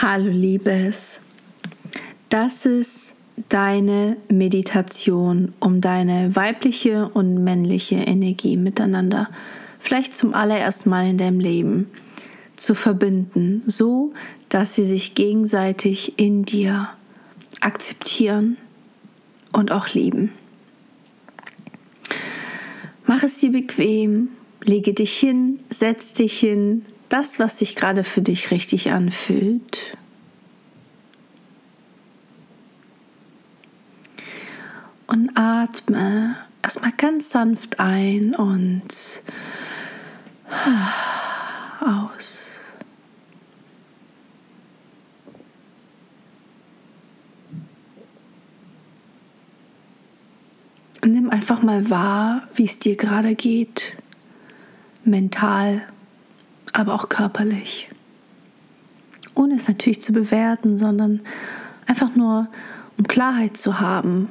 Hallo Liebes, das ist deine Meditation, um deine weibliche und männliche Energie miteinander, vielleicht zum allerersten Mal in deinem Leben, zu verbinden, so dass sie sich gegenseitig in dir akzeptieren und auch lieben. Mach es dir bequem, lege dich hin, setz dich hin, das, was sich gerade für dich richtig anfühlt. Und atme erstmal ganz sanft ein und aus. Und nimm einfach mal wahr, wie es dir gerade geht, mental aber auch körperlich. Ohne es natürlich zu bewerten, sondern einfach nur, um Klarheit zu haben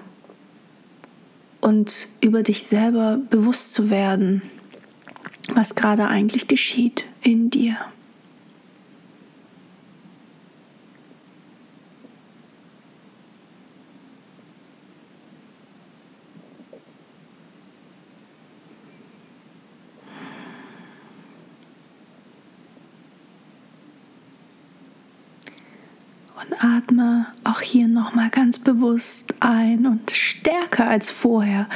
und über dich selber bewusst zu werden, was gerade eigentlich geschieht in dir. Und atme auch hier nochmal ganz bewusst ein und stärker als vorher.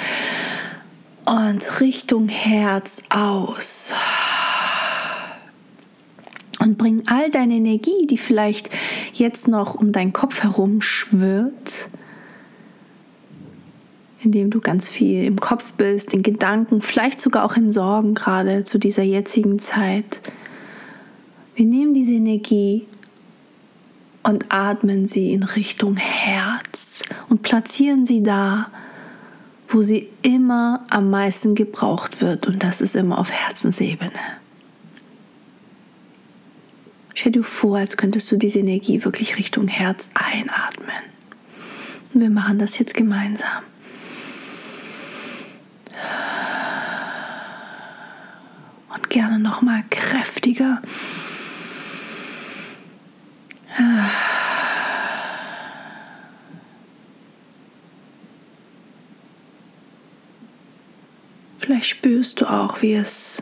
Und Richtung Herz aus. Und bring all deine Energie, die vielleicht jetzt noch um deinen Kopf herum schwirrt, indem du ganz viel im Kopf bist, in Gedanken, vielleicht sogar auch in Sorgen gerade zu dieser jetzigen Zeit. Wir nehmen diese Energie und atmen sie in Richtung Herz und platzieren sie da, wo sie immer am meisten gebraucht wird und das ist immer auf Herzensebene. Stell dir vor, als könntest du diese Energie wirklich Richtung Herz einatmen. Und wir machen das jetzt gemeinsam. Und gerne noch mal kräftiger. Vielleicht spürst du auch, wie es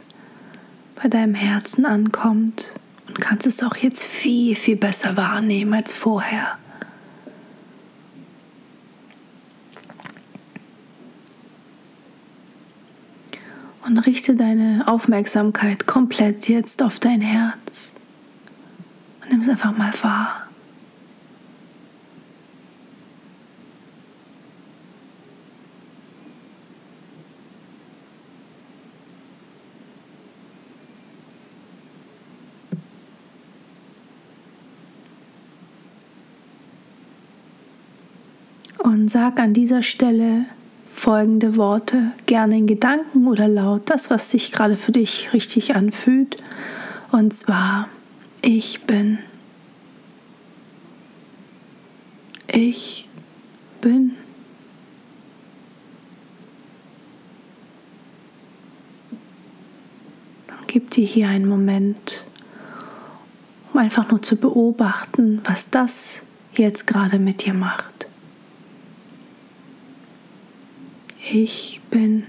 bei deinem Herzen ankommt und kannst es auch jetzt viel, viel besser wahrnehmen als vorher. Und richte deine Aufmerksamkeit komplett jetzt auf dein Herz. Und nimm es einfach mal wahr. Und sag an dieser Stelle folgende Worte, gerne in Gedanken oder laut, das, was sich gerade für dich richtig anfühlt. Und zwar, ich bin. Ich bin. Dann gib dir hier einen Moment, um einfach nur zu beobachten, was das jetzt gerade mit dir macht. Ich bin.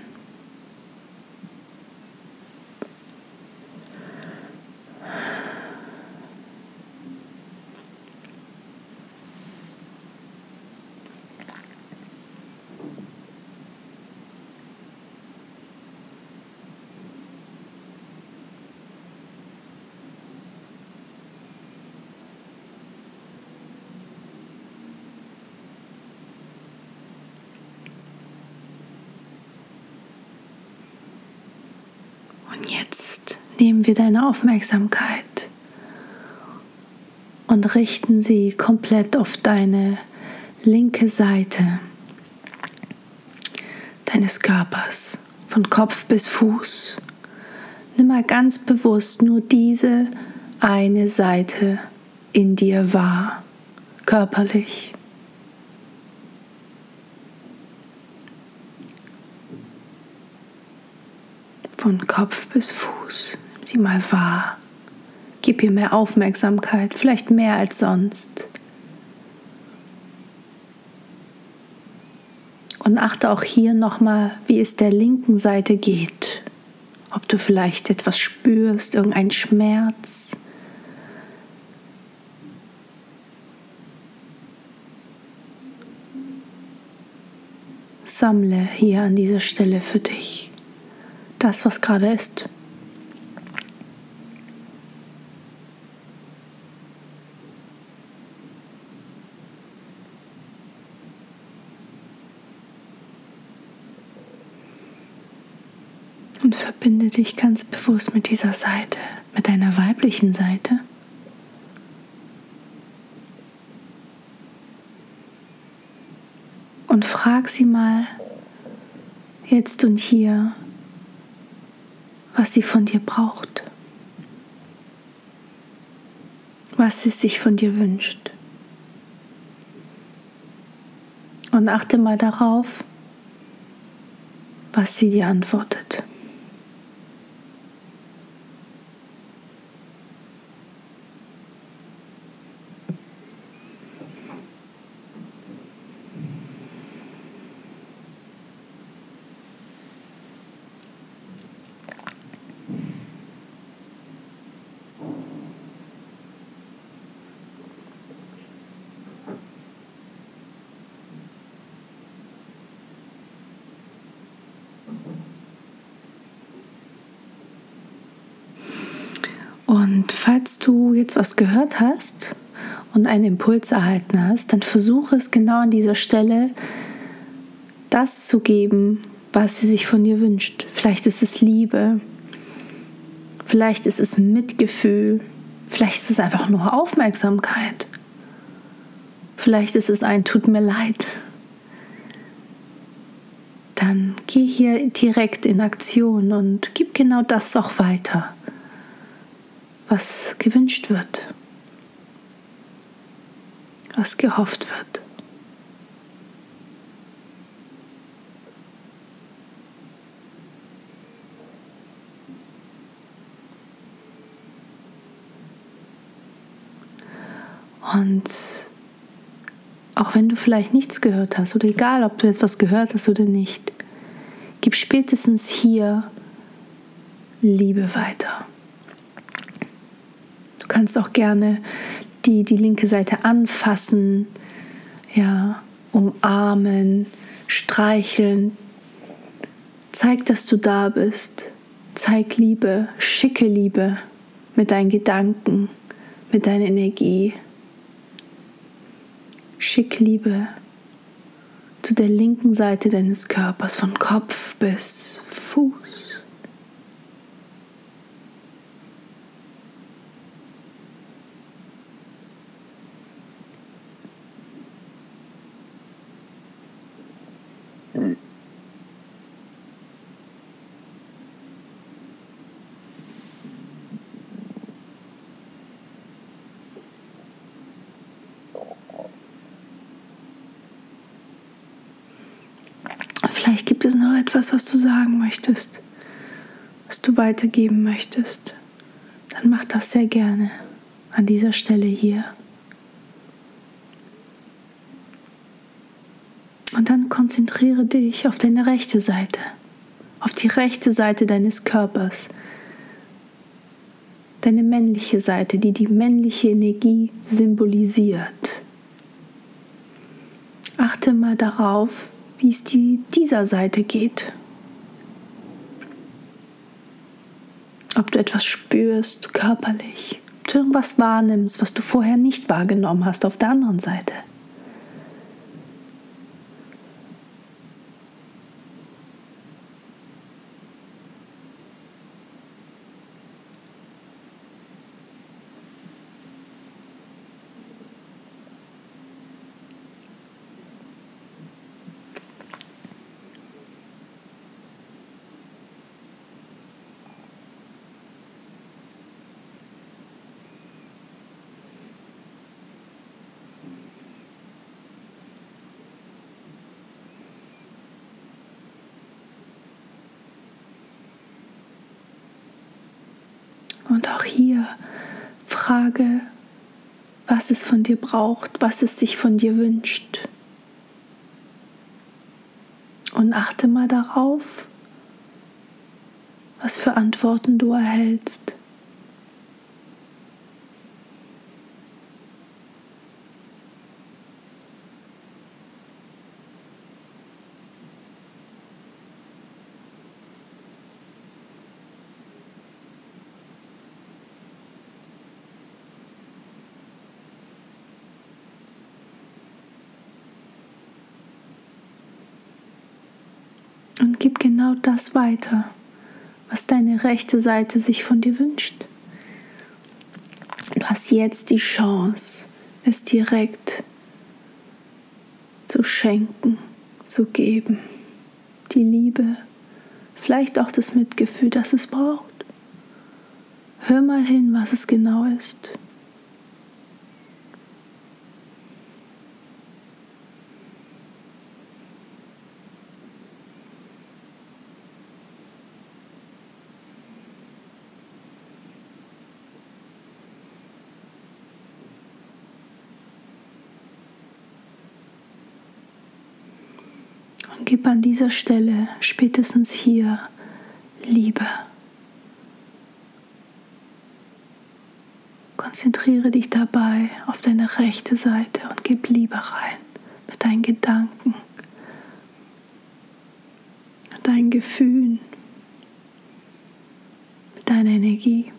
Und jetzt nehmen wir deine Aufmerksamkeit und richten sie komplett auf deine linke Seite deines Körpers, von Kopf bis Fuß. Nimm mal ganz bewusst nur diese eine Seite in dir wahr, körperlich. Von Kopf bis Fuß. Nimm sie mal wahr. Gib ihr mehr Aufmerksamkeit, vielleicht mehr als sonst. Und achte auch hier nochmal, wie es der linken Seite geht. Ob du vielleicht etwas spürst, irgendein Schmerz. Sammle hier an dieser Stelle für dich das, was gerade ist. Und verbinde dich ganz bewusst mit dieser Seite, mit deiner weiblichen Seite. Und frag sie mal jetzt und hier, was sie von dir braucht, was sie sich von dir wünscht. Und achte mal darauf, was sie dir antwortet. Und falls du jetzt was gehört hast und einen Impuls erhalten hast, dann versuche es genau an dieser Stelle, das zu geben, was sie sich von dir wünscht. Vielleicht ist es Liebe, vielleicht ist es Mitgefühl, vielleicht ist es einfach nur Aufmerksamkeit, vielleicht ist es ein Tut mir leid. Dann geh hier direkt in Aktion und gib genau das auch weiter was gewünscht wird, was gehofft wird. Und auch wenn du vielleicht nichts gehört hast oder egal, ob du jetzt was gehört hast oder nicht, gib spätestens hier Liebe weiter kannst auch gerne die, die linke Seite anfassen, ja, umarmen, streicheln. Zeig, dass du da bist. Zeig Liebe, schicke Liebe mit deinen Gedanken, mit deiner Energie. Schick Liebe zu der linken Seite deines Körpers, von Kopf bis Fuß. Vielleicht gibt es noch etwas, was du sagen möchtest, was du weitergeben möchtest. Dann mach das sehr gerne an dieser Stelle hier. Und dann konzentriere dich auf deine rechte Seite, auf die rechte Seite deines Körpers, deine männliche Seite, die die männliche Energie symbolisiert. Achte mal darauf, wie es die, dieser Seite geht. Ob du etwas spürst körperlich, ob du irgendwas wahrnimmst, was du vorher nicht wahrgenommen hast auf der anderen Seite. Und auch hier frage, was es von dir braucht, was es sich von dir wünscht. Und achte mal darauf, was für Antworten du erhältst. Und gib genau das weiter, was deine rechte Seite sich von dir wünscht. Du hast jetzt die Chance, es direkt zu schenken, zu geben. Die Liebe, vielleicht auch das Mitgefühl, das es braucht. Hör mal hin, was es genau ist. Gib an dieser Stelle, spätestens hier, Liebe. Konzentriere dich dabei auf deine rechte Seite und gib Liebe rein mit deinen Gedanken, deinen Gefühlen, mit deiner Energie.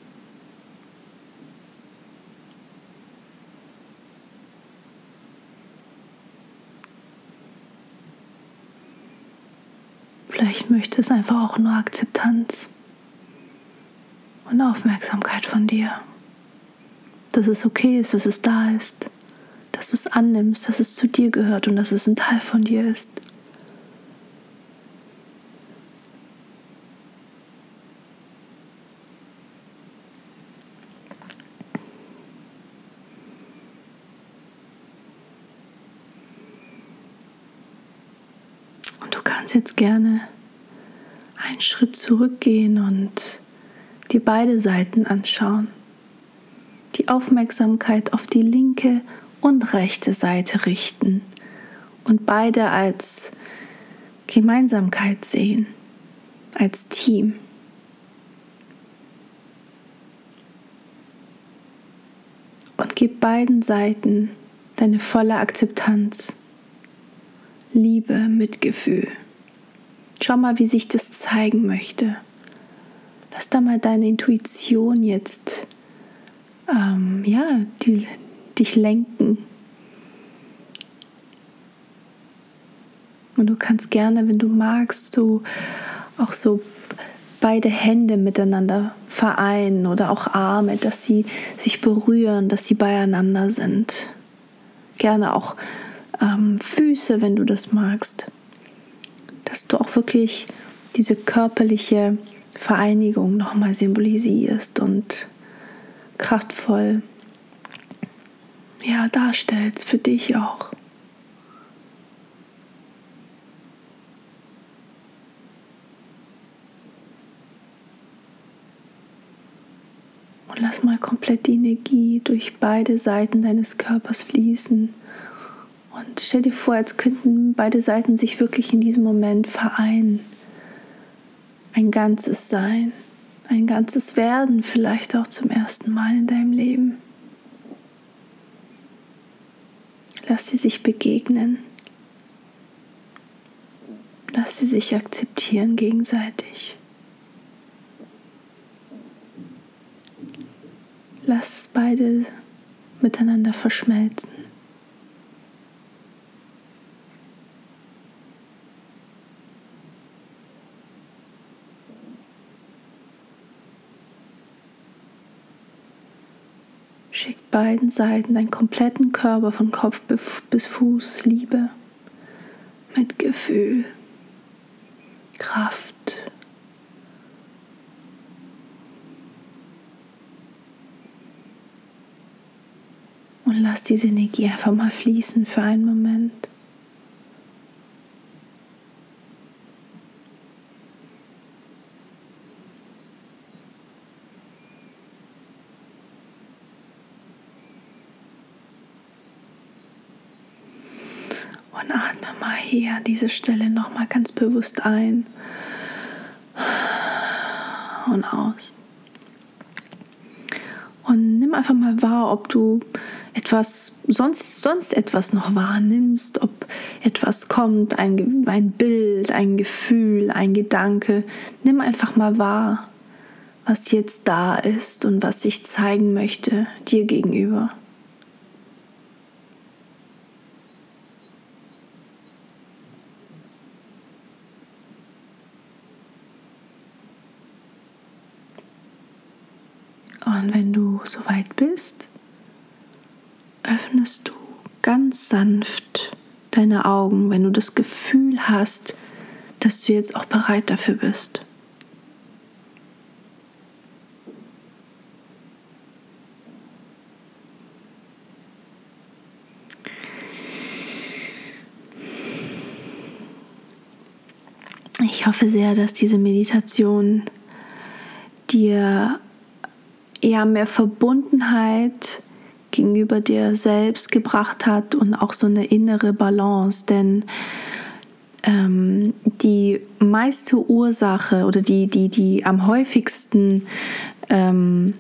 Vielleicht möchte es einfach auch nur Akzeptanz und Aufmerksamkeit von dir. Dass es okay ist, dass es da ist, dass du es annimmst, dass es zu dir gehört und dass es ein Teil von dir ist. kannst jetzt gerne einen Schritt zurückgehen und dir beide Seiten anschauen. Die Aufmerksamkeit auf die linke und rechte Seite richten und beide als Gemeinsamkeit sehen, als Team. Und gib beiden Seiten deine volle Akzeptanz, Liebe, Mitgefühl. Schau mal, wie sich das zeigen möchte. Lass da mal deine Intuition jetzt ähm, ja, die, dich lenken. Und du kannst gerne, wenn du magst, so auch so beide Hände miteinander vereinen oder auch Arme, dass sie sich berühren, dass sie beieinander sind. Gerne auch ähm, Füße, wenn du das magst dass du auch wirklich diese körperliche Vereinigung nochmal symbolisierst und kraftvoll ja, darstellst für dich auch. Und lass mal komplett die Energie durch beide Seiten deines Körpers fließen und stell dir vor, als könnten beide Seiten sich wirklich in diesem Moment vereinen. Ein ganzes Sein, ein ganzes Werden vielleicht auch zum ersten Mal in deinem Leben. Lass sie sich begegnen. Lass sie sich akzeptieren gegenseitig. Lass beide miteinander verschmelzen. Schick beiden Seiten deinen kompletten Körper von Kopf bis Fuß Liebe, Mitgefühl, Kraft. Und lass diese Energie einfach mal fließen für einen Moment. Hier an dieser Stelle nochmal ganz bewusst ein und aus. Und nimm einfach mal wahr, ob du etwas, sonst, sonst etwas noch wahrnimmst, ob etwas kommt, ein, ein Bild, ein Gefühl, ein Gedanke. Nimm einfach mal wahr, was jetzt da ist und was sich zeigen möchte dir gegenüber. Und wenn du soweit bist, öffnest du ganz sanft deine Augen, wenn du das Gefühl hast, dass du jetzt auch bereit dafür bist. Ich hoffe sehr, dass diese Meditation dir eher mehr Verbundenheit gegenüber dir selbst gebracht hat und auch so eine innere Balance, denn ähm, die meiste Ursache oder die, die, die am häufigsten ähm,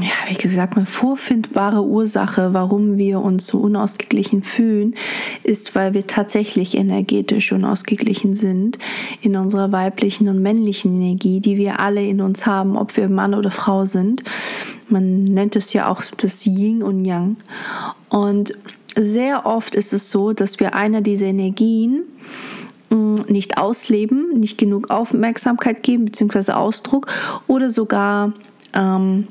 ja, wie gesagt, mal vorfindbare Ursache, warum wir uns so unausgeglichen fühlen, ist, weil wir tatsächlich energetisch unausgeglichen sind in unserer weiblichen und männlichen Energie, die wir alle in uns haben, ob wir Mann oder Frau sind. Man nennt es ja auch das Yin und Yang. Und sehr oft ist es so, dass wir einer dieser Energien mm, nicht ausleben, nicht genug Aufmerksamkeit geben, beziehungsweise Ausdruck oder sogar ähm,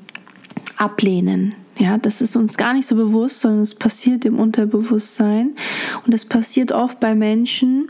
ablehnen. Ja, das ist uns gar nicht so bewusst, sondern es passiert im Unterbewusstsein. Und es passiert oft bei Menschen,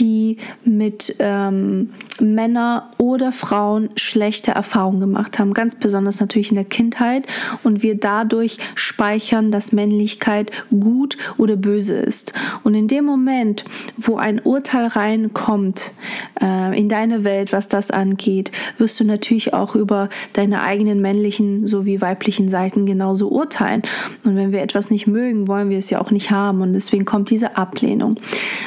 die mit ähm, Männern oder Frauen schlechte Erfahrungen gemacht haben. Ganz besonders natürlich in der Kindheit. Und wir dadurch speichern, dass Männlichkeit gut oder böse ist. Und in dem Moment, wo ein Urteil reinkommt äh, in deine Welt, was das angeht, wirst du natürlich auch über deine eigenen männlichen sowie weiblichen Seiten genauso urteilen. Und wenn wir etwas nicht mögen, wollen wir es ja auch nicht haben. Und deswegen kommt diese Ablehnung.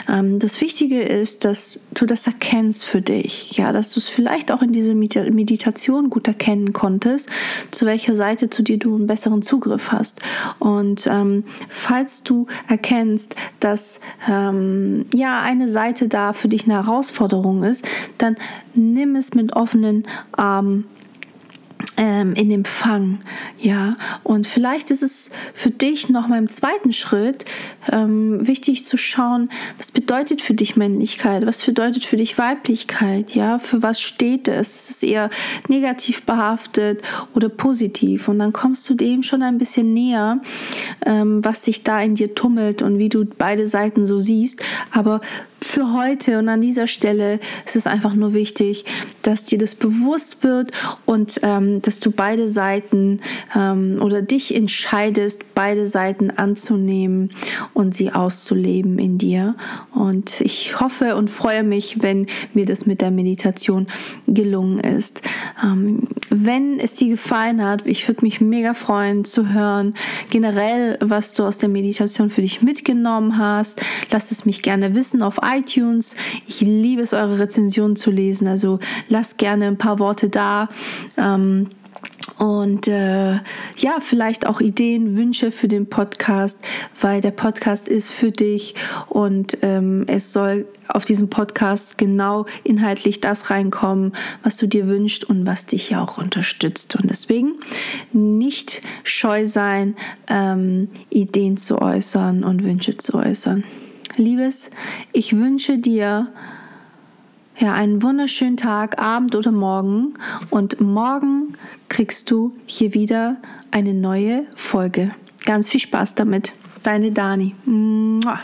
Ähm, das Wichtige ist, ist, dass du das erkennst für dich, ja, dass du es vielleicht auch in dieser Meditation gut erkennen konntest, zu welcher Seite zu dir du einen besseren Zugriff hast. Und ähm, falls du erkennst, dass ähm, ja eine Seite da für dich eine Herausforderung ist, dann nimm es mit offenen Armen in Empfang, ja. Und vielleicht ist es für dich noch mal im zweiten Schritt ähm, wichtig zu schauen, was bedeutet für dich Männlichkeit, was bedeutet für dich Weiblichkeit, ja. Für was steht es? Ist es eher negativ behaftet oder positiv? Und dann kommst du dem schon ein bisschen näher, ähm, was sich da in dir tummelt und wie du beide Seiten so siehst. Aber für heute und an dieser Stelle ist es einfach nur wichtig, dass dir das bewusst wird und ähm, dass du beide Seiten ähm, oder dich entscheidest, beide Seiten anzunehmen und sie auszuleben in dir. Und ich hoffe und freue mich, wenn mir das mit der Meditation gelungen ist. Ähm, wenn es dir gefallen hat, ich würde mich mega freuen zu hören, generell, was du aus der Meditation für dich mitgenommen hast. Lass es mich gerne wissen auf iTunes. Ich liebe es, eure Rezensionen zu lesen. Also lasst gerne ein paar Worte da. Ähm, und äh, ja, vielleicht auch Ideen, Wünsche für den Podcast, weil der Podcast ist für dich und ähm, es soll auf diesem Podcast genau inhaltlich das reinkommen, was du dir wünschst und was dich ja auch unterstützt. Und deswegen nicht scheu sein, ähm, Ideen zu äußern und Wünsche zu äußern. Liebes, ich wünsche dir ja, einen wunderschönen Tag, Abend oder Morgen. Und morgen kriegst du hier wieder eine neue Folge. Ganz viel Spaß damit. Deine Dani. Mua.